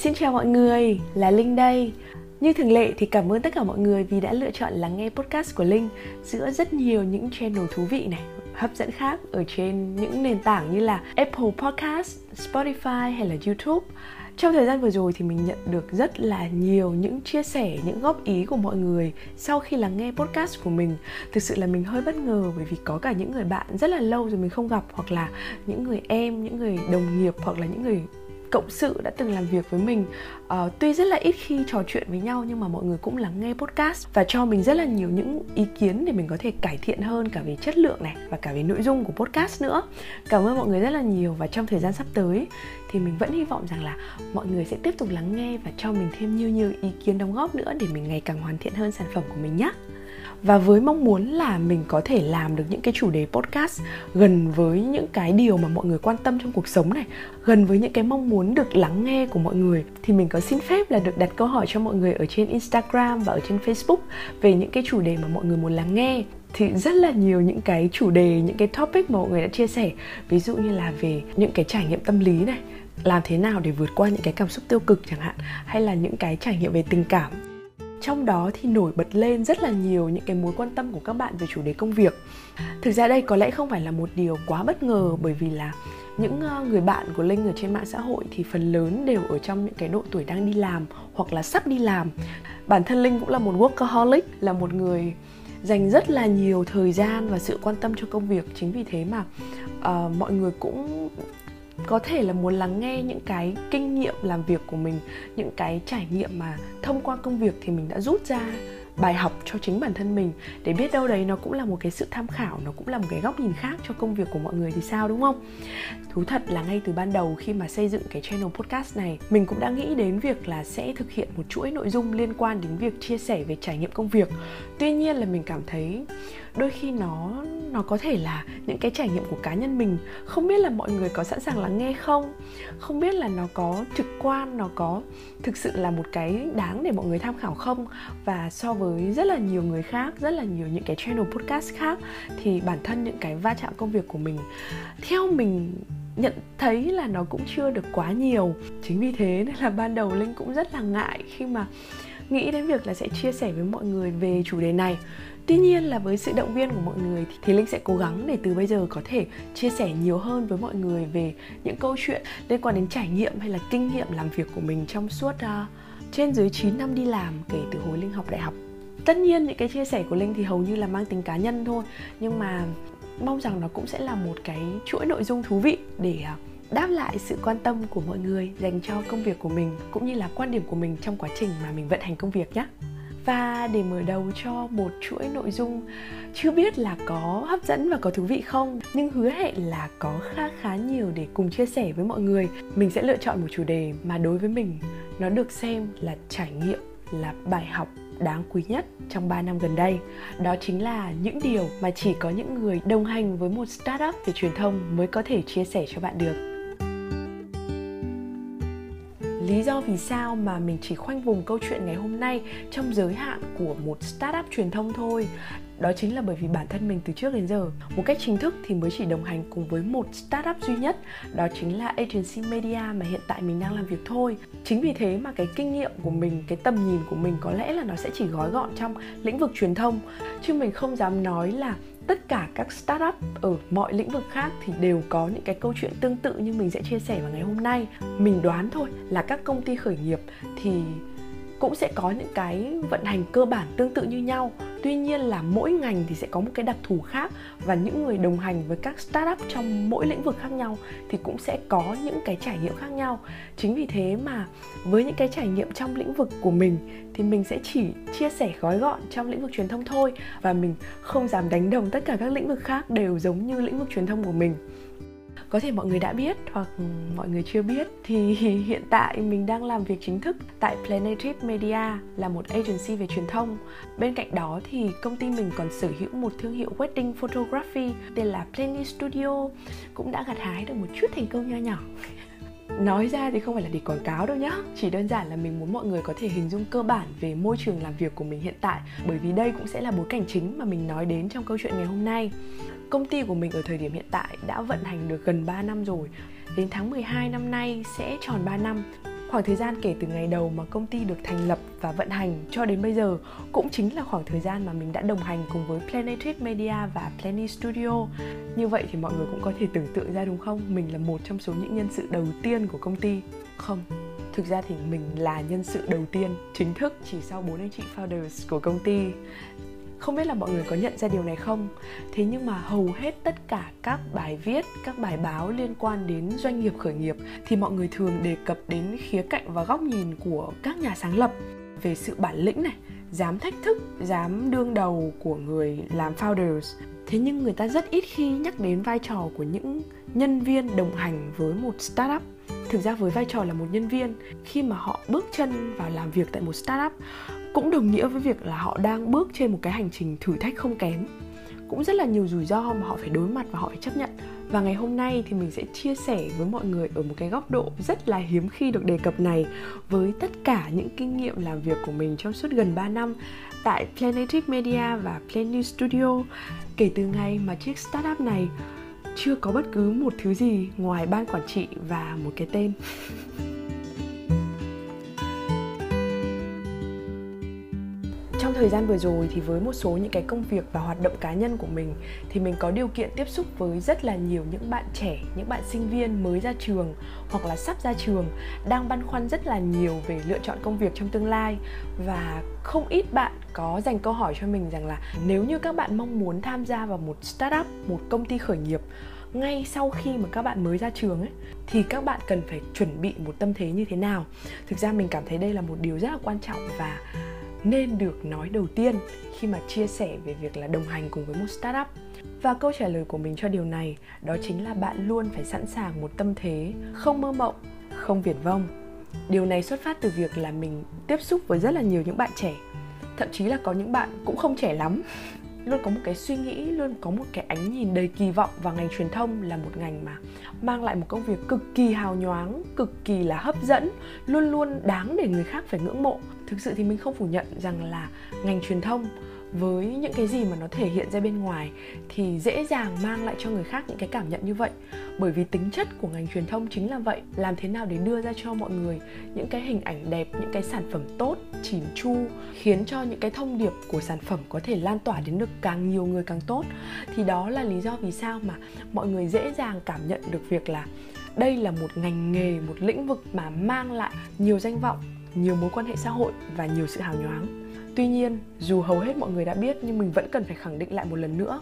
Xin chào mọi người, là Linh đây. Như thường lệ thì cảm ơn tất cả mọi người vì đã lựa chọn lắng nghe podcast của Linh giữa rất nhiều những channel thú vị này, hấp dẫn khác ở trên những nền tảng như là Apple Podcast, Spotify hay là YouTube. Trong thời gian vừa rồi thì mình nhận được rất là nhiều những chia sẻ, những góp ý của mọi người sau khi lắng nghe podcast của mình. Thực sự là mình hơi bất ngờ bởi vì có cả những người bạn rất là lâu rồi mình không gặp hoặc là những người em, những người đồng nghiệp hoặc là những người cộng sự đã từng làm việc với mình. Uh, tuy rất là ít khi trò chuyện với nhau nhưng mà mọi người cũng lắng nghe podcast và cho mình rất là nhiều những ý kiến để mình có thể cải thiện hơn cả về chất lượng này và cả về nội dung của podcast nữa. Cảm ơn mọi người rất là nhiều và trong thời gian sắp tới thì mình vẫn hy vọng rằng là mọi người sẽ tiếp tục lắng nghe và cho mình thêm nhiều nhiều ý kiến đóng góp nữa để mình ngày càng hoàn thiện hơn sản phẩm của mình nhé và với mong muốn là mình có thể làm được những cái chủ đề podcast gần với những cái điều mà mọi người quan tâm trong cuộc sống này, gần với những cái mong muốn được lắng nghe của mọi người, thì mình có xin phép là được đặt câu hỏi cho mọi người ở trên Instagram và ở trên Facebook về những cái chủ đề mà mọi người muốn lắng nghe. Thì rất là nhiều những cái chủ đề, những cái topic mà mọi người đã chia sẻ. Ví dụ như là về những cái trải nghiệm tâm lý này, làm thế nào để vượt qua những cái cảm xúc tiêu cực chẳng hạn, hay là những cái trải nghiệm về tình cảm trong đó thì nổi bật lên rất là nhiều những cái mối quan tâm của các bạn về chủ đề công việc. Thực ra đây có lẽ không phải là một điều quá bất ngờ bởi vì là những ờ, người bạn của linh ở trên mạng xã hội thì phần lớn đều ở trong những cái độ tuổi đang đi làm hoặc là sắp đi làm. Bản thân linh cũng là một workaholic là một người dành rất là nhiều thời gian và sự quan tâm cho công việc. Chính vì thế mà uh, mọi người cũng có thể là muốn lắng nghe những cái kinh nghiệm làm việc của mình, những cái trải nghiệm mà thông qua công việc thì mình đã rút ra bài học cho chính bản thân mình. Để biết đâu đấy nó cũng là một cái sự tham khảo, nó cũng là một cái góc nhìn khác cho công việc của mọi người thì sao, đúng không? Thú thật là ngay từ ban đầu khi mà xây dựng cái channel podcast này, mình cũng đã nghĩ đến việc là sẽ thực hiện một chuỗi nội dung liên quan đến việc chia sẻ về trải nghiệm công việc. Tuy nhiên là mình cảm thấy đôi khi nó nó có thể là những cái trải nghiệm của cá nhân mình. Không biết là mọi người có sẵn sàng lắng nghe không? Không biết là nó có trực quan, nó có thực sự là một cái đáng để mọi người tham khảo không? Và so với với rất là nhiều người khác rất là nhiều những cái channel podcast khác thì bản thân những cái va chạm công việc của mình theo mình nhận thấy là nó cũng chưa được quá nhiều. Chính vì thế nên là ban đầu linh cũng rất là ngại khi mà nghĩ đến việc là sẽ chia sẻ với mọi người về chủ đề này. Tuy nhiên là với sự động viên của mọi người thì, thì linh sẽ cố gắng để từ bây giờ có thể chia sẻ nhiều hơn với mọi người về những câu chuyện liên quan đến trải nghiệm hay là kinh nghiệm làm việc của mình trong suốt uh, trên dưới 9 năm đi làm kể từ hồi linh học đại học tất nhiên những cái chia sẻ của linh thì hầu như là mang tính cá nhân thôi, nhưng mà mong rằng nó cũng sẽ là một cái chuỗi nội dung thú vị để à, đáp lại sự quan tâm của mọi người dành cho công việc của mình cũng như là quan điểm của mình trong quá trình mà mình vận hành công việc nhé và để mở đầu cho một chuỗi nội dung chưa biết là có hấp dẫn và có thú vị không, nhưng hứa hẹn là có khá khá nhiều để cùng chia sẻ với mọi người, mình sẽ lựa chọn một chủ đề mà đối với mình nó được xem là trải nghiệm, là bài học đáng quý nhất trong 3 năm gần đây. Đó chính là những điều mà chỉ có những người đồng hành với một startup về truyền thông mới có thể chia sẻ cho bạn được. Lý do vì sao mà mình chỉ khoanh vùng câu chuyện ngày hôm nay trong giới hạn của một startup truyền thông thôi? Đó chính là bởi vì bản thân mình từ trước đến giờ, một cách chính thức thì mới chỉ đồng hành cùng với một startup duy nhất, đó chính là agency media mà hiện tại mình đang làm việc thôi. Chính vì thế mà cái kinh nghiệm của mình, cái tầm nhìn của mình có lẽ là nó sẽ chỉ gói gọn trong lĩnh vực truyền thông. Chứ mình không dám nói là tất cả các startup ở mọi lĩnh vực khác thì đều có những cái câu chuyện tương tự như mình sẽ chia sẻ vào ngày hôm nay. Mình đoán thôi là các công ty khởi nghiệp thì cũng sẽ có những cái vận hành cơ bản tương tự như nhau. Tuy nhiên là mỗi ngành thì sẽ có một cái đặc thù khác và những người đồng hành với các startup trong mỗi lĩnh vực khác nhau thì cũng sẽ có những cái trải nghiệm khác nhau. Chính vì thế mà với những cái trải nghiệm trong lĩnh vực của mình thì mình sẽ chỉ chia sẻ gói gọn trong lĩnh vực truyền thông thôi và mình không dám đánh đồng tất cả các lĩnh vực khác đều giống như lĩnh vực truyền thông của mình có thể mọi người đã biết hoặc mọi người chưa biết thì hiện tại mình đang làm việc chính thức tại Planetrip Media, là một agency về truyền thông. Bên cạnh đó thì công ty mình còn sở hữu một thương hiệu wedding photography tên là Planet Studio, cũng đã gặt hái được một chút thành công nho nhỏ nói ra thì không phải là để quảng cáo đâu nhá. Chỉ đơn giản là mình muốn mọi người có thể hình dung cơ bản về môi trường làm việc của mình hiện tại. Bởi vì đây cũng sẽ là bối cảnh chính mà mình nói đến trong câu chuyện ngày hôm nay. Công ty của mình ở thời điểm hiện tại đã vận hành được gần 3 năm rồi. Đến tháng 12 năm nay sẽ tròn 3 năm khoảng thời gian kể từ ngày đầu mà công ty được thành lập và vận hành cho đến bây giờ cũng chính là khoảng thời gian mà mình đã đồng hành cùng với Planetric Media và Planny Studio. Như vậy thì mọi người cũng có thể tưởng tượng ra đúng không? Mình là một trong số những nhân sự đầu tiên của công ty. Không, thực ra thì mình là nhân sự đầu tiên chính thức chỉ sau bốn anh chị founders của công ty không biết là mọi người có nhận ra điều này không? Thế nhưng mà hầu hết tất cả các bài viết, các bài báo liên quan đến doanh nghiệp khởi nghiệp thì mọi người thường đề cập đến khía cạnh và góc nhìn của các nhà sáng lập. Về sự bản lĩnh này, dám thách thức, dám đương đầu của người làm founders. Thế nhưng người ta rất ít khi nhắc đến vai trò của những nhân viên đồng hành với một startup thực ra với vai trò là một nhân viên, khi mà họ bước chân vào làm việc tại một startup, cũng đồng nghĩa với việc là họ đang bước trên một cái hành trình thử thách không kém. Cũng rất là nhiều rủi ro mà họ phải đối mặt và họ phải chấp nhận. Và ngày hôm nay thì mình sẽ chia sẻ với mọi người ở một cái góc độ rất là hiếm khi được đề cập này với tất cả những kinh nghiệm làm việc của mình trong suốt gần 3 năm tại Planetic Media và Plan New Studio. Kể từ ngày mà chiếc startup này chưa có bất cứ một thứ gì ngoài ban quản trị và một cái tên. Thời gian vừa rồi thì với một số những cái công việc và hoạt động cá nhân của mình thì mình có điều kiện tiếp xúc với rất là nhiều những bạn trẻ, những bạn sinh viên mới ra trường hoặc là sắp ra trường, đang băn khoăn rất là nhiều về lựa chọn công việc trong tương lai. Và không ít bạn có dành câu hỏi cho mình rằng là nếu như các bạn mong muốn tham gia vào một startup, một công ty khởi nghiệp ngay sau khi mà các bạn mới ra trường ấy, thì các bạn cần phải chuẩn bị một tâm thế như thế nào? Thực ra mình cảm thấy đây là một điều rất là quan trọng và nên được nói đầu tiên khi mà chia sẻ về việc là đồng hành cùng với một startup. Và câu trả lời của mình cho điều này, đó chính là bạn luôn phải sẵn sàng một tâm thế, không mơ mộng, không viển vông. Điều này xuất phát từ việc là mình tiếp xúc với rất là nhiều những bạn trẻ. Thậm chí là có những bạn cũng không trẻ lắm luôn có một cái suy nghĩ, luôn có một cái ánh nhìn đầy kỳ vọng vào ngành truyền thông là một ngành mà mang lại một công việc cực kỳ hào nhoáng, cực kỳ là hấp dẫn, luôn luôn đáng để người khác phải ngưỡng mộ. Thực sự thì mình không phủ nhận rằng là ngành truyền thông với những cái gì mà nó thể hiện ra bên ngoài thì dễ dàng mang lại cho người khác những cái cảm nhận như vậy. Bởi vì tính chất của ngành truyền thông chính là vậy, làm thế nào để đưa ra cho mọi người những cái hình ảnh đẹp, những cái sản phẩm tốt, chỉn chu, khiến cho những cái thông điệp của sản phẩm có thể lan tỏa đến được càng nhiều người càng tốt. Thì đó là lý do vì sao mà mọi người dễ dàng cảm nhận được việc là đây là một ngành nghề, một lĩnh vực mà mang lại nhiều danh vọng, nhiều mối quan hệ xã hội và nhiều sự hào nhoáng tuy nhiên, dù hầu hết mọi người đã biết, nhưng mình vẫn cần phải khẳng định lại một lần nữa.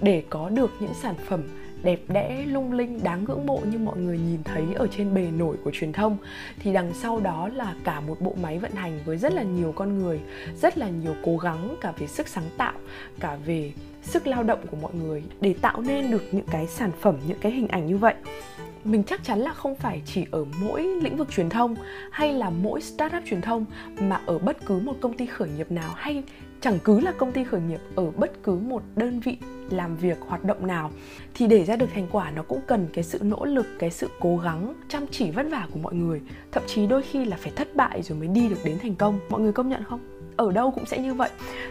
Để có được những sản phẩm đẹp đẽ, lung linh, đáng ngưỡng mộ như mọi người nhìn thấy ở trên bề nổi của truyền thông. Thì đằng sau đó là cả một bộ máy vận hành với rất là nhiều con người, rất là nhiều cố gắng, cả về sức sáng tạo, cả về sức lao động của mọi người để tạo nên được những cái sản phẩm, những cái hình ảnh như vậy. Mình chắc chắn là không phải chỉ ở mỗi lĩnh vực truyền thông hay là mỗi startup truyền thông mà ở bất cứ một công ty khởi nghiệp nào hay chẳng cứ là công ty khởi nghiệp ở bất cứ một đơn vị làm việc, hoạt động nào, thì để ra được thành quả nó cũng cần cái sự nỗ lực, cái sự cố gắng, chăm chỉ vất vả của mọi người. Thậm chí đôi khi là phải thất bại rồi mới đi được đến thành công. Mọi người công nhận không? Ở đâu cũng sẽ như vậy.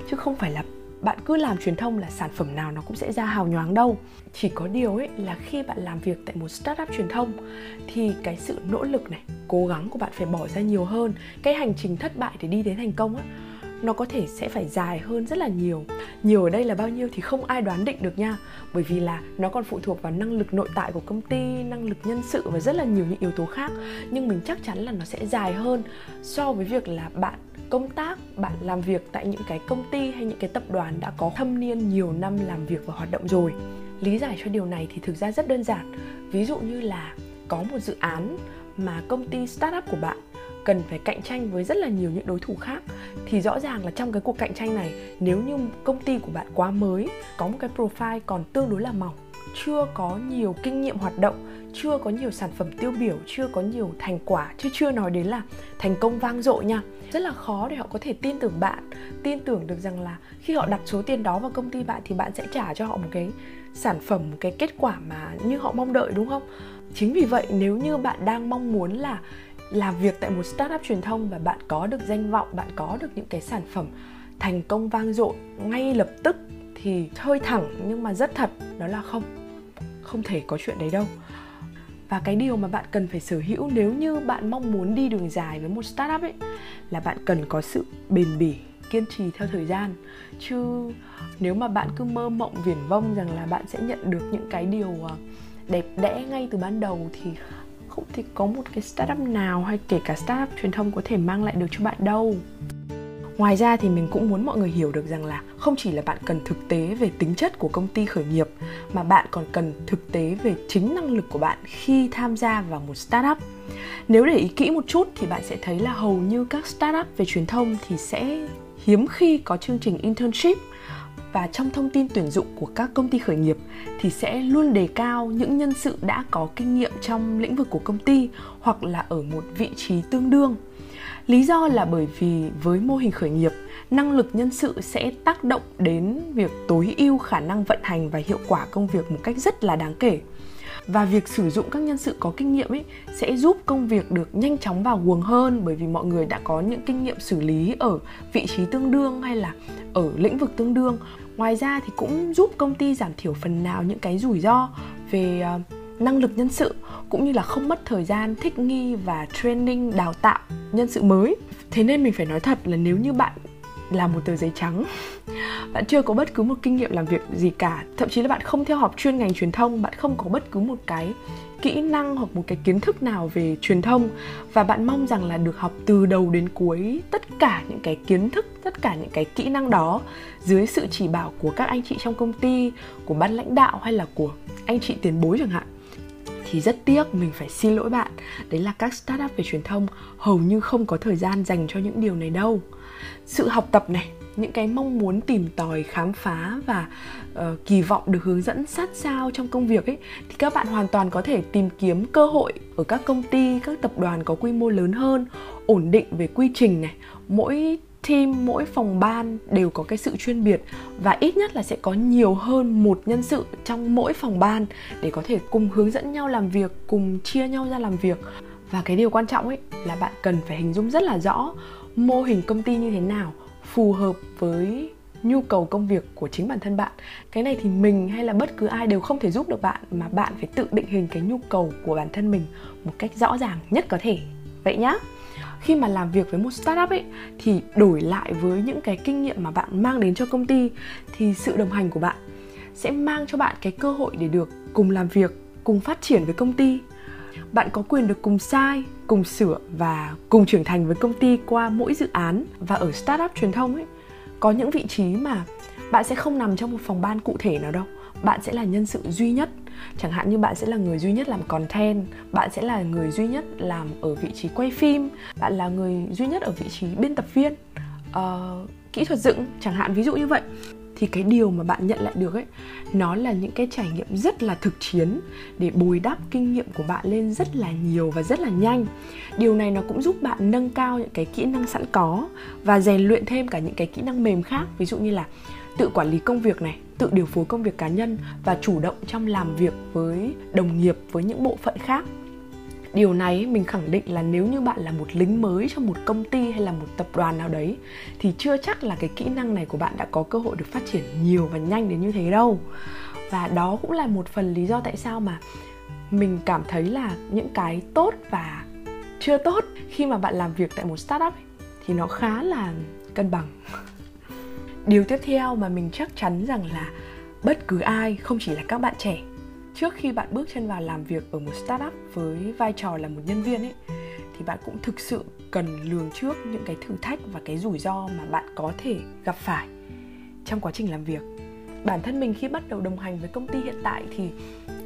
Chứ không phải là bạn cứ làm truyền thông là sản phẩm nào nó cũng sẽ ra hào nhoáng đâu. Chỉ có điều ấy là khi bạn làm việc tại một startup truyền thông, thì cái sự nỗ lực này, cố gắng của bạn phải bỏ ra nhiều hơn. Cái hành trình thất bại để đi đến thành công á nó có thể sẽ phải dài hơn rất là nhiều. Nhiều ở đây là bao nhiêu thì không ai đoán định được nha. Bởi vì là nó còn phụ thuộc vào năng lực nội tại của công ty, năng lực nhân sự và rất là nhiều những yếu tố khác. Nhưng mình chắc chắn là nó sẽ dài hơn so với việc là bạn công tác, bạn làm việc tại những cái công ty hay những cái tập đoàn đã có thâm niên nhiều năm làm việc và hoạt động rồi. Lý giải cho điều này thì thực ra rất đơn giản. Ví dụ như là có một dự án mà công ty startup của bạn cần phải cạnh tranh với rất là nhiều những đối thủ khác. Thì rõ ràng là trong cái cuộc cạnh tranh này, nếu như công ty của bạn quá mới, có một cái profile còn tương đối là mỏng, chưa có nhiều kinh nghiệm hoạt động, chưa có nhiều sản phẩm tiêu biểu, chưa có nhiều thành quả, chứ chưa nói đến là thành công vang dội nha, rất là khó để họ có thể tin tưởng bạn, tin tưởng được rằng là khi họ đặt số tiền đó vào công ty bạn thì bạn sẽ trả cho họ một cái sản phẩm, một cái kết quả mà như họ mong đợi, đúng không? Chính vì vậy, nếu như bạn đang mong muốn là làm việc tại một startup truyền thông và bạn có được danh vọng, bạn có được những cái sản phẩm thành công vang dội ngay lập tức thì hơi thẳng nhưng mà rất thật, đó là không không thể có chuyện đấy đâu. Và cái điều mà bạn cần phải sở hữu nếu như bạn mong muốn đi đường dài với một startup ấy, là bạn cần có sự bền bỉ, kiên trì theo thời gian. Chứ nếu mà bạn cứ mơ mộng viển vông rằng là bạn sẽ nhận được những cái điều à, đẹp đẽ ngay từ ban đầu thì không thể có một cái startup nào hay kể cả startup truyền thông có thể mang lại được cho bạn đâu? Ngoài ra thì mình cũng muốn mọi người hiểu được rằng là không chỉ là bạn cần thực tế về tính chất của công ty khởi nghiệp, mà bạn còn cần thực tế về chính năng lực của bạn khi tham gia vào một startup. Nếu để ý kỹ một chút thì bạn sẽ thấy là hầu như các startup về truyền thông thì sẽ hiếm khi có chương trình internship và trong thông tin tuyển dụng của các công ty khởi nghiệp thì sẽ luôn đề cao những nhân sự đã có kinh nghiệm trong lĩnh vực của công ty hoặc là ở một vị trí tương đương. Lý do là bởi vì với mô hình khởi nghiệp, năng lực nhân sự sẽ tác động đến việc tối ưu khả năng vận hành và hiệu quả công việc một cách rất là đáng kể. Và việc sử dụng các nhân sự có kinh nghiệm ấy sẽ giúp công việc được nhanh chóng vào guồng hơn bởi vì mọi người đã có những kinh nghiệm xử lý ở vị trí tương đương hay là ở lĩnh vực tương đương ngoài ra thì cũng giúp công ty giảm thiểu phần nào những cái rủi ro về ờ, năng lực nhân sự, cũng như là không mất thời gian, thích nghi và training, đào tạo nhân sự mới. Thế nên mình phải nói thật là nếu như bạn là một tờ giấy trắng, bạn chưa có bất cứ một kinh nghiệm làm việc gì cả, thậm chí là bạn không theo học chuyên ngành truyền thông, bạn không có bất cứ một cái kỹ năng hoặc một cái kiến thức nào về truyền thông. Và bạn mong rằng là được học từ đầu đến cuối tất cả những cái kiến thức, tất cả những cái kỹ năng đó dưới sự chỉ bảo của các anh chị trong công ty, của ban lãnh đạo hay là của anh chị tiền bối chẳng hạn. Thì rất tiếc mình phải xin lỗi bạn. Đấy là các startup về truyền thông hầu như không có thời gian dành cho những điều này đâu. Sự học tập này những cái mong muốn tìm tòi khám phá và uh, kỳ vọng được hướng dẫn sát sao trong công việc ấy thì các bạn hoàn toàn có thể tìm kiếm cơ hội ở các công ty các tập đoàn có quy mô lớn hơn ổn định về quy trình này. Mỗi team mỗi phòng ban đều có cái sự chuyên biệt và ít nhất là sẽ có nhiều hơn một nhân sự trong mỗi phòng ban để có thể cùng hướng dẫn nhau làm việc cùng chia nhau ra làm việc. Và cái điều quan trọng ấy là bạn cần phải hình dung rất là rõ mô hình công ty như thế nào phù hợp với nhu cầu công việc của chính bản thân bạn. Cái này thì mình hay là bất cứ ai đều không thể giúp được bạn, mà bạn phải tự định hình cái nhu cầu của bản thân mình một cách rõ ràng nhất có thể. Vậy nhá, khi mà làm việc với một startup ấy, thì đổi lại với những cái kinh nghiệm mà bạn mang đến cho công ty, thì sự đồng hành của bạn sẽ mang cho bạn cái cơ hội để được cùng làm việc, cùng phát triển với công ty bạn có quyền được cùng sai cùng sửa và cùng trưởng thành với công ty qua mỗi dự án và ở startup truyền thông ấy. Có những vị trí mà bạn sẽ không nằm trong một phòng ban cụ thể nào đâu. Bạn sẽ là nhân sự duy nhất. Chẳng hạn như bạn sẽ là người duy nhất làm content bạn sẽ là người duy nhất làm ở vị trí quay phim bạn là người duy nhất ở vị trí biên tập viên uh, kỹ thuật dựng chẳng hạn ví dụ như vậy thì cái điều mà bạn nhận lại được ấy, nó là những cái trải nghiệm rất là thực chiến để bồi đắp kinh nghiệm của bạn lên rất là nhiều và rất là nhanh. Điều này nó cũng giúp bạn nâng cao những cái kỹ năng sẵn có và rèn luyện thêm cả những cái kỹ năng mềm khác, ví dụ như là tự quản lý công việc này, tự điều phối công việc cá nhân và chủ động trong làm việc với đồng nghiệp, với những bộ phận khác điều này mình khẳng định là nếu như bạn là một lính mới trong một công ty hay là một tập đoàn nào đấy thì chưa chắc là cái kỹ năng này của bạn đã có cơ hội được phát triển nhiều và nhanh đến như thế đâu. Và đó cũng là một phần lý do tại sao mà mình cảm thấy là những cái tốt và chưa tốt khi mà bạn làm việc tại một startup ấy, thì nó khá là cân bằng. Điều tiếp theo mà mình chắc chắn rằng là bất cứ ai không chỉ là các bạn trẻ trước khi bạn bước chân vào làm việc ở một startup với vai trò là một nhân viên ấy, thì bạn cũng thực sự cần lường trước những cái thử thách và cái rủi ro mà bạn có thể gặp phải trong quá trình làm việc. Bản thân mình khi bắt đầu đồng hành với công ty hiện tại thì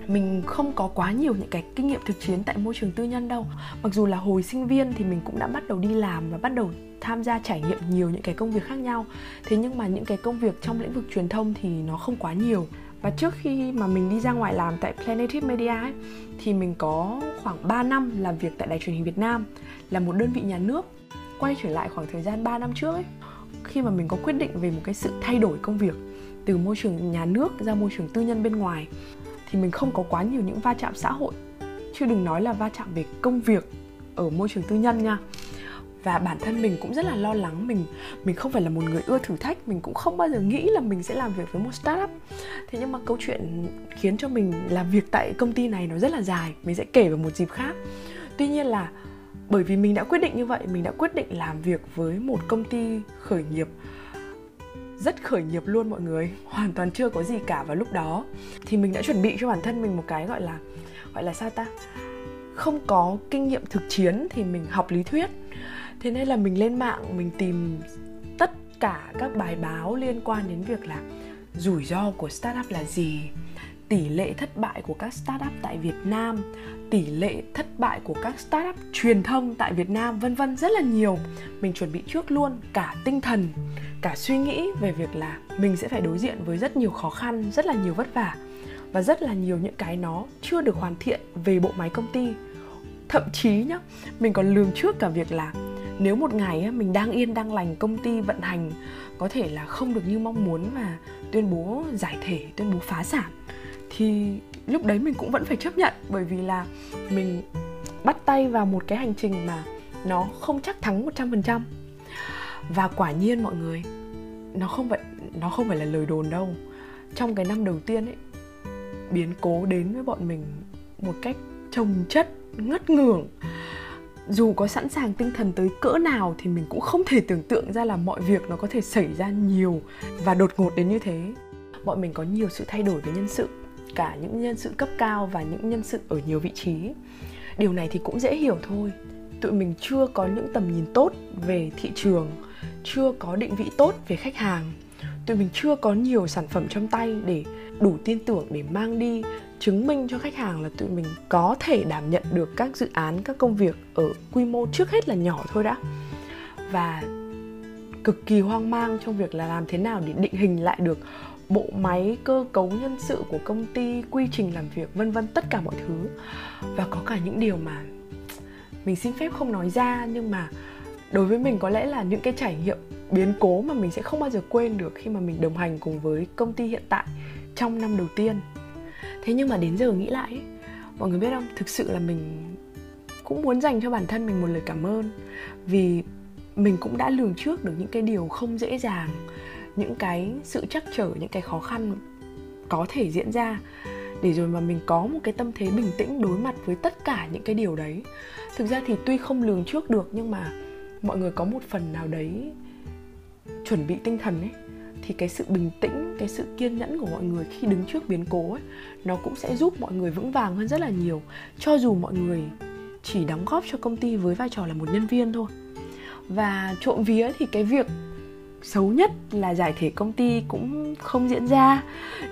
mình không có quá nhiều những cái kinh nghiệm thực chiến tại môi trường tư nhân đâu. Mặc dù là hồi sinh viên thì mình cũng đã bắt đầu đi làm và bắt đầu tham gia trải nghiệm nhiều những cái công việc khác nhau. Thế nhưng mà những cái công việc trong lĩnh vực truyền thông thì nó không quá nhiều và trước khi mà mình đi ra ngoài làm tại Planetive Media ấy, thì mình có khoảng 3 năm làm việc tại đài truyền hình Việt Nam là một đơn vị nhà nước. Quay trở lại khoảng thời gian 3 năm trước ấy khi mà mình có quyết định về một cái sự thay đổi công việc từ môi trường nhà nước ra môi trường tư nhân bên ngoài thì mình không có quá nhiều những va chạm xã hội. Chứ đừng nói là va chạm về công việc ở môi trường tư nhân nha và bản thân mình cũng rất là lo lắng. Mình mình không phải là một người ưa thử thách. Mình cũng không bao giờ nghĩ là mình sẽ làm việc với một startup. Thế nhưng mà câu chuyện khiến cho mình làm việc tại công ty này nó rất là dài. Mình sẽ kể vào một dịp khác. Tuy nhiên là bởi vì mình đã quyết định như vậy, mình đã quyết định làm việc với một công ty khởi nghiệp, rất khởi nghiệp luôn mọi người. Hoàn toàn chưa có gì cả vào lúc đó. Thì mình đã chuẩn bị cho bản thân mình một cái gọi là gọi là sao ta? Không có kinh nghiệm thực chiến thì mình học lý thuyết thế nên là mình lên mạng mình tìm tất cả các bài báo liên quan đến việc là rủi ro của startup là gì tỷ lệ thất bại của các startup tại Việt Nam, tỷ lệ thất bại của các startup truyền thông tại Việt Nam vân vân rất là nhiều. Mình chuẩn bị trước luôn cả tinh thần, cả suy nghĩ về việc là mình sẽ phải đối diện với rất nhiều khó khăn, rất là nhiều vất vả và rất là nhiều những cái nó chưa được hoàn thiện về bộ máy công ty. Thậm chí nhá, mình còn lường trước cả việc là nếu một ngày mình đang yên đang lành công ty vận hành có thể là không được như mong muốn và tuyên bố giải thể, tuyên bố phá sản thì lúc đấy mình cũng vẫn phải chấp nhận. Bởi vì là mình bắt tay vào một cái hành trình mà nó không chắc thắng 100% và quả nhiên mọi người nó không phải nó không phải là lời đồn đâu. Trong cái năm đầu tiên ấy biến cố đến với bọn mình một cách trồng chất ngất ngưởng dù có sẵn sàng tinh thần tới cỡ nào thì mình cũng không thể tưởng tượng ra là mọi việc nó có thể xảy ra nhiều và đột ngột đến như thế. Bọn mình có nhiều sự thay đổi về nhân sự, cả những nhân sự cấp cao và những nhân sự ở nhiều vị trí. Điều này thì cũng dễ hiểu thôi. Tụi mình chưa có những tầm nhìn tốt về thị trường, chưa có định vị tốt về khách hàng. Tụi mình chưa có nhiều sản phẩm trong tay để đủ tin tưởng để mang đi chứng minh cho khách hàng là tụi mình có thể đảm nhận được các dự án, các công việc ở quy mô trước hết là nhỏ thôi đã. Và cực kỳ hoang mang trong việc là làm thế nào để định hình lại được bộ máy, cơ cấu nhân sự của công ty, quy trình làm việc, vân vân, tất cả mọi thứ. Và có cả những điều mà mình xin phép không nói ra, nhưng mà đối với mình có lẽ là những cái trải nghiệm biến cố mà mình sẽ không bao giờ quên được khi mà mình đồng hành cùng với công ty hiện tại trong năm đầu tiên thế nhưng mà đến giờ nghĩ lại mọi người biết không? Thực sự là mình cũng muốn dành cho bản thân mình một lời cảm ơn. Vì mình cũng đã lường trước được những cái điều không dễ dàng, những cái sự chắc trở, những cái khó khăn có thể diễn ra. Để rồi mà mình có một cái tâm thế bình tĩnh đối mặt với tất cả những cái điều đấy. Thực ra thì tuy không lường trước được, nhưng mà mọi người có một phần nào đấy chuẩn bị tinh thần ấy thì cái sự bình tĩnh, cái sự kiên nhẫn của mọi người khi đứng trước biến cố ấy, nó cũng sẽ giúp mọi người vững vàng hơn rất là nhiều. Cho dù mọi người chỉ đóng góp cho công ty với vai trò là một nhân viên thôi. Và trộm vía thì cái việc xấu nhất là giải thể công ty cũng không diễn ra.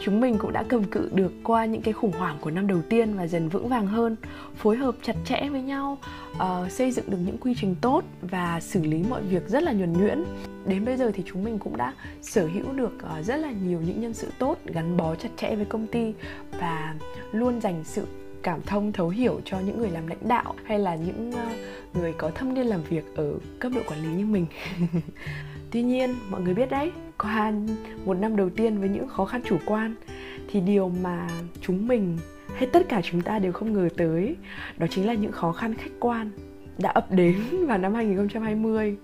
Chúng mình cũng đã cầm cự được qua những cái khủng hoảng của năm đầu tiên và dần vững vàng hơn phối hợp chặt chẽ với nhau uh, xây dựng được những quy trình tốt và xử lý mọi việc rất là nhuần nhuyễn. Đến bây giờ thì chúng mình cũng đã sở hữu được uh, rất là nhiều những nhân sự tốt gắn bó chặt chẽ với công ty và luôn dành sự cảm thông thấu hiểu cho những người làm lãnh đạo hay là những uh, người có thâm niên làm việc ở cấp độ quản lý như mình. tuy nhiên mọi người biết đấy qua một năm đầu tiên với những khó khăn chủ quan thì điều mà chúng mình hay tất cả chúng ta đều không ngờ tới đó chính là những khó khăn khách quan đã ập đến vào năm 2020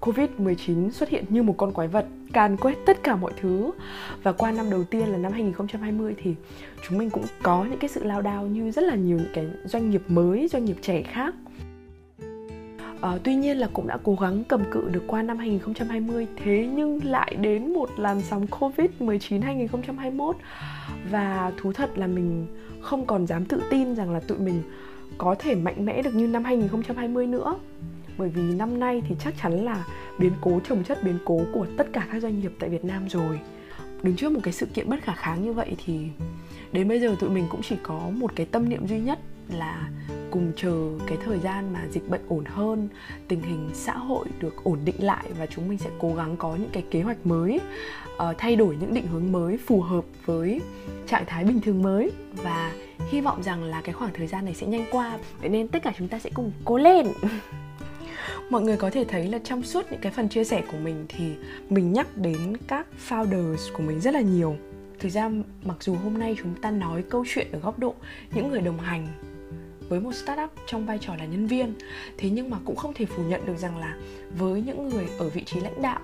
Covid-19 xuất hiện như một con quái vật càn quét tất cả mọi thứ. Và qua năm đầu tiên là năm 2020 thì chúng mình cũng có những cái sự lao đao như rất là nhiều những cái doanh nghiệp mới, doanh nghiệp trẻ khác à, tuy nhiên là cũng đã cố gắng cầm cự được qua năm 2020 Thế nhưng lại đến một làn sóng Covid-19 2021 Và thú thật là mình không còn dám tự tin rằng là tụi mình có thể mạnh mẽ được như năm 2020 nữa. Bởi vì năm nay thì chắc chắn là biến cố trồng chất biến cố của tất cả các doanh nghiệp tại Việt Nam rồi. Đứng trước một cái sự kiện bất khả kháng như vậy thì đến bây giờ tụi mình cũng chỉ có một cái tâm niệm duy nhất là cùng chờ cái thời gian mà dịch bệnh ổn hơn tình hình xã hội được ổn định lại và chúng mình sẽ cố gắng có những cái kế hoạch mới uh, thay đổi những định hướng mới phù hợp với trạng thái bình thường mới. Và hy vọng rằng là cái khoảng thời gian này sẽ nhanh qua. Vậy nên tất cả chúng ta sẽ cùng cố lên. Mọi người có thể thấy là trong suốt những cái phần chia sẻ của mình thì mình nhắc đến các founders của mình rất là nhiều. Thực ra mặc dù hôm nay chúng ta nói câu chuyện ở góc độ những người đồng hành với một startup trong vai trò là nhân viên. Thế nhưng mà cũng không thể phủ nhận được rằng là với những người ở vị trí lãnh đạo,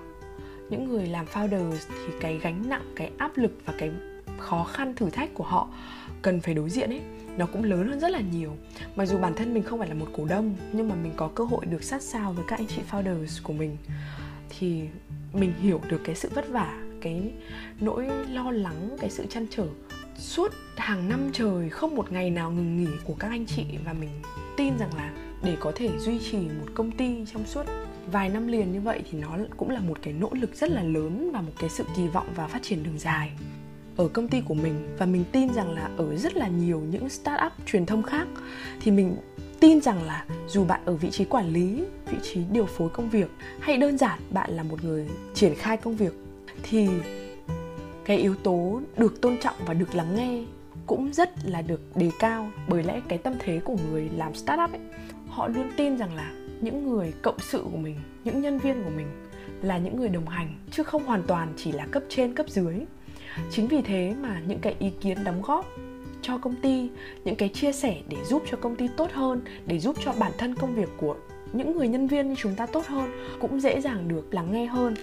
những người làm founders thì cái gánh nặng, cái áp lực và cái khó khăn thử thách của họ cần phải đối diện ấy, nó cũng lớn hơn rất là nhiều. Mặc dù bản thân mình không phải là một cổ đông, nhưng mà mình có cơ hội được sát sao với các anh chị founders của mình, thì mình hiểu được cái sự vất vả, cái nỗi lo lắng, cái sự chăn trở suốt hàng năm trời không một ngày nào ngừng nghỉ của các anh chị và mình tin rằng là để có thể duy trì một công ty trong suốt vài năm liền như vậy thì nó cũng là một cái nỗ lực rất là lớn và một cái sự kỳ vọng và phát triển đường dài ở công ty của mình. Và mình tin rằng là ở rất là nhiều những startup truyền thông khác thì mình tin rằng là dù bạn ở vị trí quản lý, vị trí điều phối công việc, hay đơn giản bạn là một người triển khai công việc, thì cái yếu tố được tôn trọng và được lắng nghe cũng rất là được đề cao bởi lẽ cái tâm thế của người làm startup ấy, họ luôn tin rằng là những người cộng sự của mình, những nhân viên của mình là những người đồng hành chứ không hoàn toàn chỉ là cấp trên, cấp dưới. Chính vì thế mà những cái ý kiến đóng góp cho công ty, những cái chia sẻ để giúp cho công ty tốt hơn, để giúp cho bản thân công việc của những người nhân viên như chúng ta tốt hơn cũng dễ dàng được lắng nghe hơn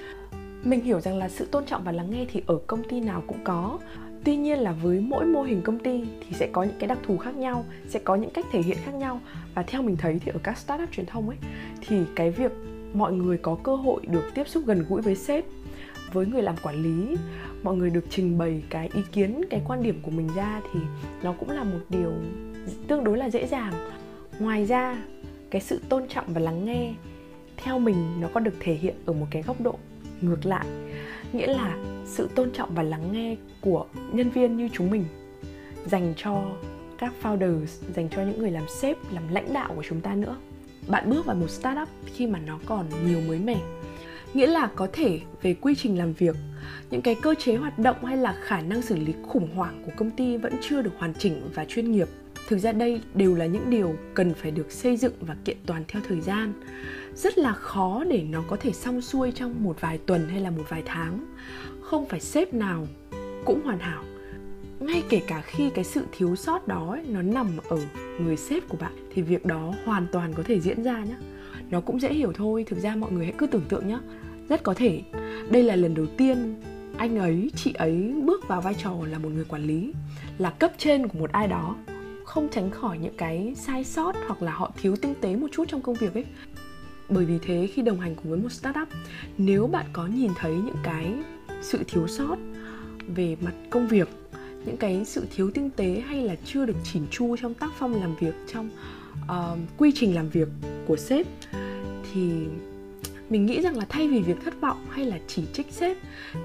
mình hiểu rằng là sự tôn trọng và lắng nghe thì ở công ty nào cũng có. Tuy nhiên là với mỗi mô hình công ty thì sẽ có những cái đặc thù khác nhau, sẽ có những cách thể hiện khác nhau. Và theo mình thấy thì ở các startup truyền thông ấy, thì cái việc mọi người có cơ hội được tiếp xúc gần gũi với sếp, với người làm quản lý, mọi người được trình bày cái ý kiến, cái quan điểm của mình ra thì nó cũng là một điều tương đối là dễ dàng. Ngoài ra, cái sự tôn trọng và lắng nghe theo mình nó còn được thể hiện ở một cái góc độ ngược lại, nghĩa là sự tôn trọng và lắng nghe của nhân viên như chúng mình, dành cho các founders, dành cho những người làm sếp, làm lãnh đạo của chúng ta nữa. Bạn bước vào một startup khi mà nó còn nhiều mới mẻ, nghĩa là có thể về quy trình làm việc, những cái cơ chế hoạt động hay là khả năng xử lý khủng hoảng của công ty vẫn chưa được hoàn chỉnh và chuyên nghiệp. Thực ra đây đều là những điều cần phải được xây dựng và kiện toàn theo thời gian rất là khó để nó có thể xong xuôi trong một vài tuần hay là một vài tháng. Không phải sếp nào cũng hoàn hảo. Ngay kể cả khi cái sự thiếu sót đó ấy, nó nằm ở người sếp của bạn thì việc đó hoàn toàn có thể diễn ra nhé nó cũng dễ hiểu thôi thực ra mọi người hãy cứ tưởng tượng nhé rất có thể đây là lần đầu tiên anh ấy chị ấy bước vào vai trò là một người quản lý là cấp trên của một ai đó. Không tránh khỏi những cái sai sót hoặc là họ thiếu tinh tế một chút trong công việc ấy bởi vì thế khi đồng hành cùng với một startup nếu bạn có nhìn thấy những cái sự thiếu sót về mặt công việc những cái sự thiếu tinh tế hay là chưa được chỉn chu trong tác phong làm việc trong uh, quy trình làm việc của sếp thì mình nghĩ rằng là thay vì việc thất vọng hay là chỉ trích sếp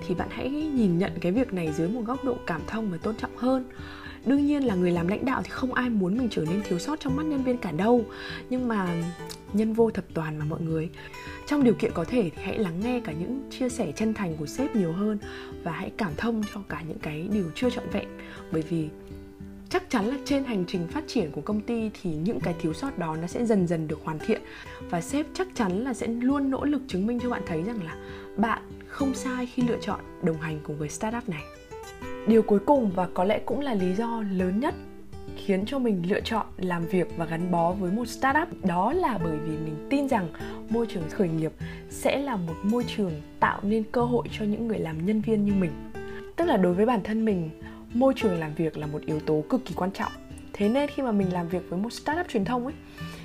thì bạn hãy nhìn nhận cái việc này dưới một góc độ cảm thông và tôn trọng hơn đương nhiên là người làm lãnh đạo thì không ai muốn mình trở nên thiếu sót trong mắt nhân viên cả đâu. Nhưng mà nhân vô thập toàn mà mọi người. Trong điều kiện có thể thì hãy lắng nghe cả những chia sẻ chân thành của sếp nhiều hơn và hãy cảm thông cho cả những cái điều chưa trọn vẹn. Bởi vì chắc chắn là trên hành trình phát triển của công ty thì những cái thiếu sót đó nó sẽ dần dần được hoàn thiện. Và sếp chắc chắn là sẽ luôn nỗ lực chứng minh cho bạn thấy rằng là bạn không sai khi lựa chọn đồng hành cùng với startup này điều cuối cùng và có lẽ cũng là lý do lớn nhất khiến cho mình lựa chọn làm việc và gắn bó với một startup đó là bởi vì mình tin rằng môi trường khởi nghiệp sẽ là một môi trường tạo nên cơ hội cho những người làm nhân viên như mình. Tức là đối với bản thân mình, môi trường làm việc là một yếu tố cực kỳ quan trọng. Thế nên khi mà mình làm việc với một startup truyền thông ấy,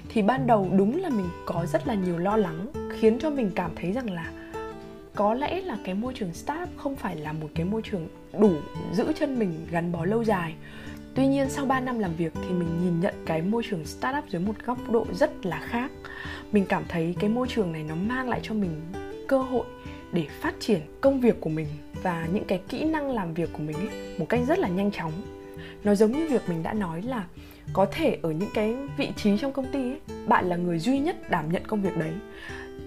thì ban đầu đúng là mình có rất là nhiều lo lắng khiến cho mình cảm thấy rằng là có lẽ là cái môi trường startup không phải là một cái môi trường đủ giữ chân mình gắn bó lâu dài. Tuy nhiên sau 3 năm làm việc thì mình nhìn nhận cái môi trường startup dưới một góc độ rất là khác. Mình cảm thấy cái môi trường này nó mang lại cho mình cơ hội để phát triển công việc của mình và những cái kỹ năng làm việc của mình ấy, một cách rất là nhanh chóng. Nó giống như việc mình đã nói là có thể ở những cái vị trí trong công ty ấy, bạn là người duy nhất đảm nhận công việc đấy.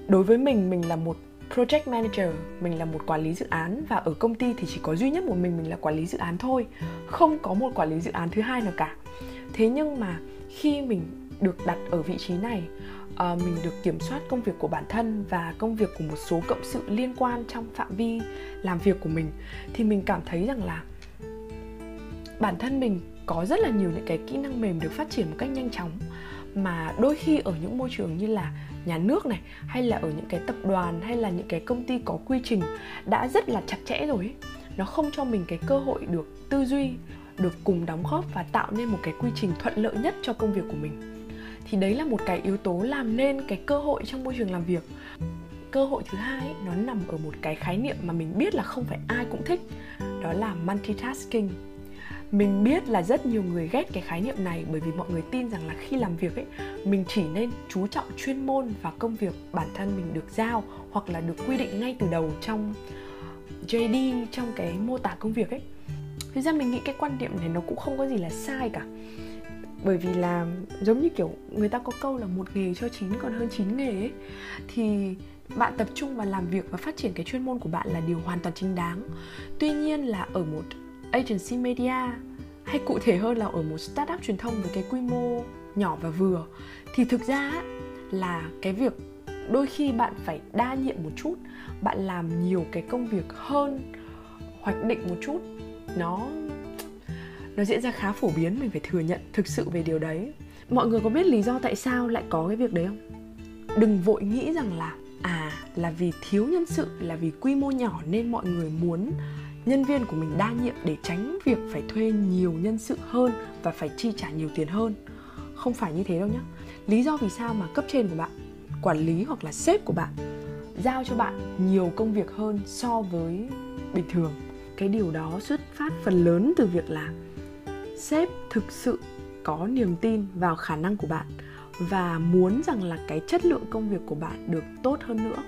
Đối với mình mình là một project manager mình là một quản lý dự án và ở công ty thì chỉ có duy nhất một mình mình là quản lý dự án thôi không có một quản lý dự án thứ hai nào cả. Thế nhưng mà khi mình được đặt ở vị trí này uh, mình được kiểm soát công việc của bản thân và công việc của một số cộng sự liên quan trong phạm vi làm việc của mình thì mình cảm thấy rằng là bản thân mình có rất là nhiều những cái kỹ năng mềm được phát triển một cách nhanh chóng. Mà đôi khi ở những môi trường như là nhà nước này hay là ở những cái tập đoàn hay là những cái công ty có quy trình đã rất là chặt chẽ rồi ấy. nó không cho mình cái cơ hội được tư duy được cùng đóng góp và tạo nên một cái quy trình thuận lợi nhất cho công việc của mình thì đấy là một cái yếu tố làm nên cái cơ hội trong môi trường làm việc cơ hội thứ hai ấy, nó nằm ở một cái khái niệm mà mình biết là không phải ai cũng thích đó là multitasking mình biết là rất nhiều người ghét cái khái niệm này bởi vì mọi người tin rằng là khi làm việc ấy, mình chỉ nên chú trọng chuyên môn và công việc bản thân mình được giao hoặc là được quy định ngay từ đầu trong JD trong cái mô tả công việc ấy. Thực ra mình nghĩ cái quan điểm này nó cũng không có gì là sai cả. Bởi vì là giống như kiểu người ta có câu là một nghề cho chín còn hơn chín nghề ấy, thì bạn tập trung vào làm việc và phát triển cái chuyên môn của bạn là điều hoàn toàn chính đáng. Tuy nhiên là ở một agency media, hay cụ thể hơn là ở một startup truyền thông với cái quy mô nhỏ và vừa, thì thực ra là cái việc đôi khi bạn phải đa nhiệm một chút, bạn làm nhiều cái công việc hơn hoạch định một chút, nó nó diễn ra khá phổ biến, mình phải thừa nhận thực sự về điều đấy. Mọi người có biết lý do tại sao lại có cái việc đấy không? Đừng vội nghĩ rằng là à là vì thiếu nhân sự, là vì quy mô nhỏ nên mọi người muốn nhân viên của mình đa nhiệm để tránh việc phải thuê nhiều nhân sự hơn và phải chi trả nhiều tiền hơn. Không phải như thế đâu nhé lý do vì sao mà cấp trên của bạn, quản lý hoặc là sếp của bạn giao cho bạn nhiều công việc hơn so với bình thường? Cái điều đó xuất phát phần lớn từ việc là sếp thực sự có niềm tin vào khả năng của bạn và muốn rằng là cái chất lượng công việc của bạn được tốt hơn nữa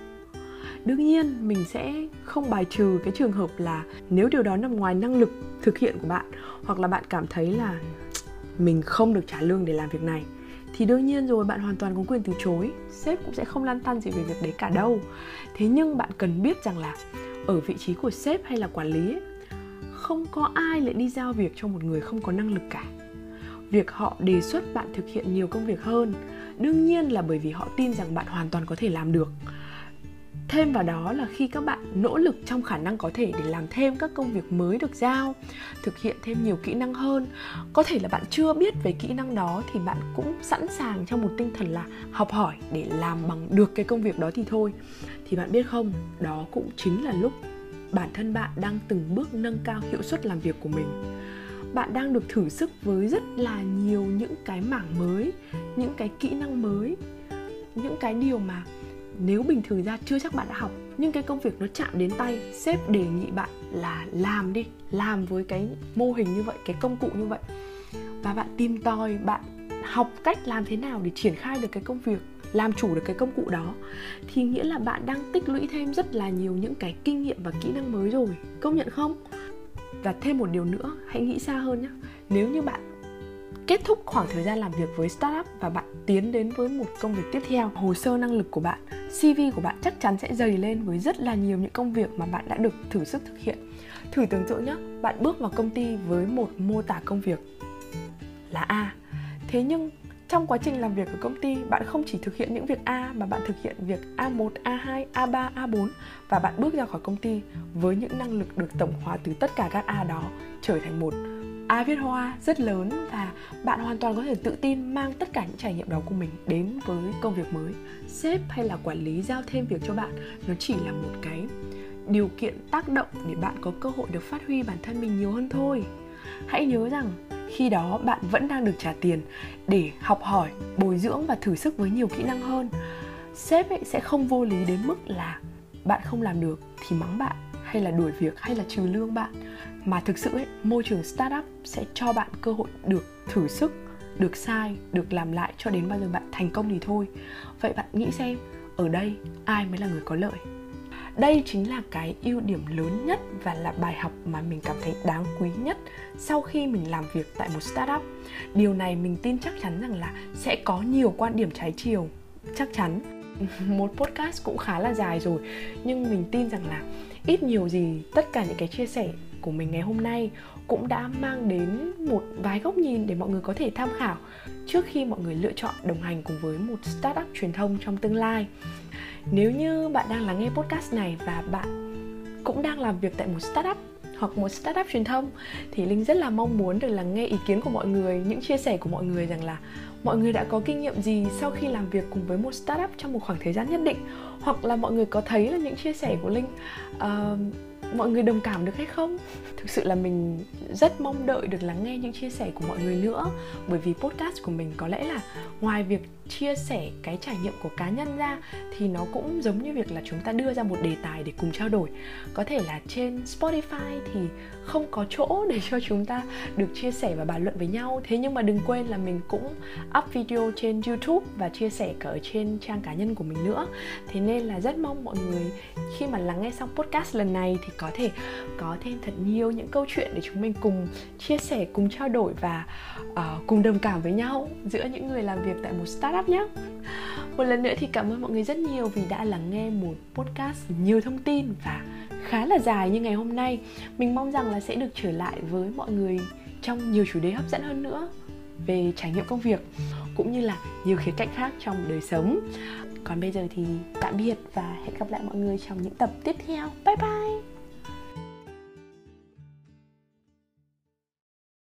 đương nhiên mình sẽ không bài trừ cái trường hợp là nếu điều đó nằm ngoài năng lực thực hiện của bạn hoặc là bạn cảm thấy là mình không được trả lương để làm việc này thì đương nhiên rồi bạn hoàn toàn có quyền từ chối. Sếp cũng sẽ không lăn tăn gì về việc đấy cả đâu. Thế nhưng bạn cần biết rằng là ở vị trí của sếp hay là quản lý ấy, không có ai lại đi giao việc cho một người không có năng lực cả. Việc họ đề xuất bạn thực hiện nhiều công việc hơn đương nhiên là bởi vì họ tin rằng bạn hoàn toàn có thể làm được thêm vào đó là khi các bạn nỗ lực trong khả năng có thể để làm thêm các công việc mới được giao, thực hiện thêm nhiều kỹ năng hơn. Có thể là bạn chưa biết về kỹ năng đó thì bạn cũng sẵn sàng trong một tinh thần là học hỏi để làm bằng được cái công việc đó thì thôi. Thì bạn biết không, đó cũng chính là lúc bản thân bạn đang từng bước nâng cao hiệu suất làm việc của mình. Bạn đang được thử sức với rất là nhiều những cái mảng mới, những cái kỹ năng mới, những cái điều mà nếu bình thường ra chưa chắc bạn đã học, nhưng cái công việc nó chạm đến tay, sếp đề nghị bạn là làm đi, làm với cái mô hình như vậy, cái công cụ như vậy. Và bạn tìm tòi, bạn học cách làm thế nào để triển khai được cái công việc, làm chủ được cái công cụ đó, thì nghĩa là bạn đang tích lũy thêm rất là nhiều những cái kinh nghiệm và kỹ năng mới rồi. Công nhận không? Và thêm một điều nữa, hãy nghĩ xa hơn nhé nếu như bạn kết thúc khoảng thời gian làm việc với startup và bạn tiến đến với một công việc tiếp theo, hồ sơ năng lực của bạn cv của bạn chắc chắn sẽ dày lên với rất là nhiều những công việc mà bạn đã được thử sức thực hiện. Thử tưởng tượng nhé bạn bước vào công ty với một mô tả công việc là a. Thế nhưng trong quá trình làm việc ở công ty bạn không chỉ thực hiện những việc A mà bạn thực hiện việc A1, A2, A3, A4 và bạn bước ra khỏi công ty với những năng lực được tổng hòa từ tất cả các A đó trở thành một ai viết hoa rất lớn và bạn hoàn toàn có thể tự tin mang tất cả những trải nghiệm đó của mình đến với công việc mới. Sếp hay là quản lý giao thêm việc cho bạn, nó chỉ là một cái điều kiện tác động để bạn có cơ hội được phát huy bản thân mình nhiều hơn thôi. Hãy nhớ rằng, khi đó bạn vẫn đang được trả tiền để học hỏi, bồi dưỡng và thử sức với nhiều kỹ năng hơn sếp ấy sẽ không vô lý đến mức là bạn không làm được thì mắng bạn, hay là đuổi việc, hay là trừ lương bạn mà thực sự ấy, môi trường startup sẽ cho bạn cơ hội được thử sức được sai được làm lại cho đến bao giờ bạn thành công thì thôi. Vậy bạn nghĩ xem ở đây ai mới là người có lợi? Đây chính là cái ưu điểm lớn nhất và là bài học mà mình cảm thấy đáng quý nhất sau khi mình làm việc tại một startup. Điều này mình tin chắc chắn rằng là sẽ có nhiều quan điểm trái chiều. Chắc chắn. Một podcast cũng khá là dài rồi nhưng mình tin rằng là ít nhiều gì tất cả những cái chia sẻ của mình ngày hôm nay cũng đã mang đến một vài góc nhìn để mọi người có thể tham khảo trước khi mọi người lựa chọn đồng hành cùng với một startup truyền thông trong tương lai. Nếu như bạn đang lắng nghe podcast này và bạn cũng đang làm việc tại một startup hoặc một startup truyền thông thì linh rất là mong muốn được lắng nghe ý kiến của mọi người những chia sẻ của mọi người rằng là mọi người đã có kinh nghiệm gì sau khi làm việc cùng với một startup trong một khoảng thời gian nhất định hoặc là mọi người có thấy là những chia sẻ của linh uh, mọi người đồng cảm được hay không? Thực sự là mình rất mong đợi được lắng nghe những chia sẻ của mọi người nữa. Bởi vì podcast của mình có lẽ là ngoài việc chia sẻ cái trải nghiệm của cá nhân ra, thì nó cũng giống như việc là chúng ta đưa ra một đề tài để cùng trao đổi. Có thể là trên spotify thì không có chỗ để cho chúng ta được chia sẻ và bàn luận với nhau. Thế nhưng mà đừng quên là mình cũng up video trên youtube và chia sẻ cả ở trên trang cá nhân của mình nữa. Thế nên là rất mong mọi người khi mà lắng nghe xong podcast lần này thì có thể có thêm thật nhiều những câu chuyện để chúng mình cùng chia sẻ cùng trao đổi và uh, cùng đồng cảm với nhau giữa những người làm việc tại một startup nhé một lần nữa thì cảm ơn mọi người rất nhiều vì đã lắng nghe một podcast nhiều thông tin và khá là dài như ngày hôm nay. Mình mong rằng là sẽ được trở lại với mọi người trong nhiều chủ đề hấp dẫn hơn nữa về trải nghiệm công việc cũng như là nhiều khía cạnh khác trong đời sống. Còn bây giờ thì tạm biệt và hẹn gặp lại mọi người trong những tập tiếp theo. Bye bye!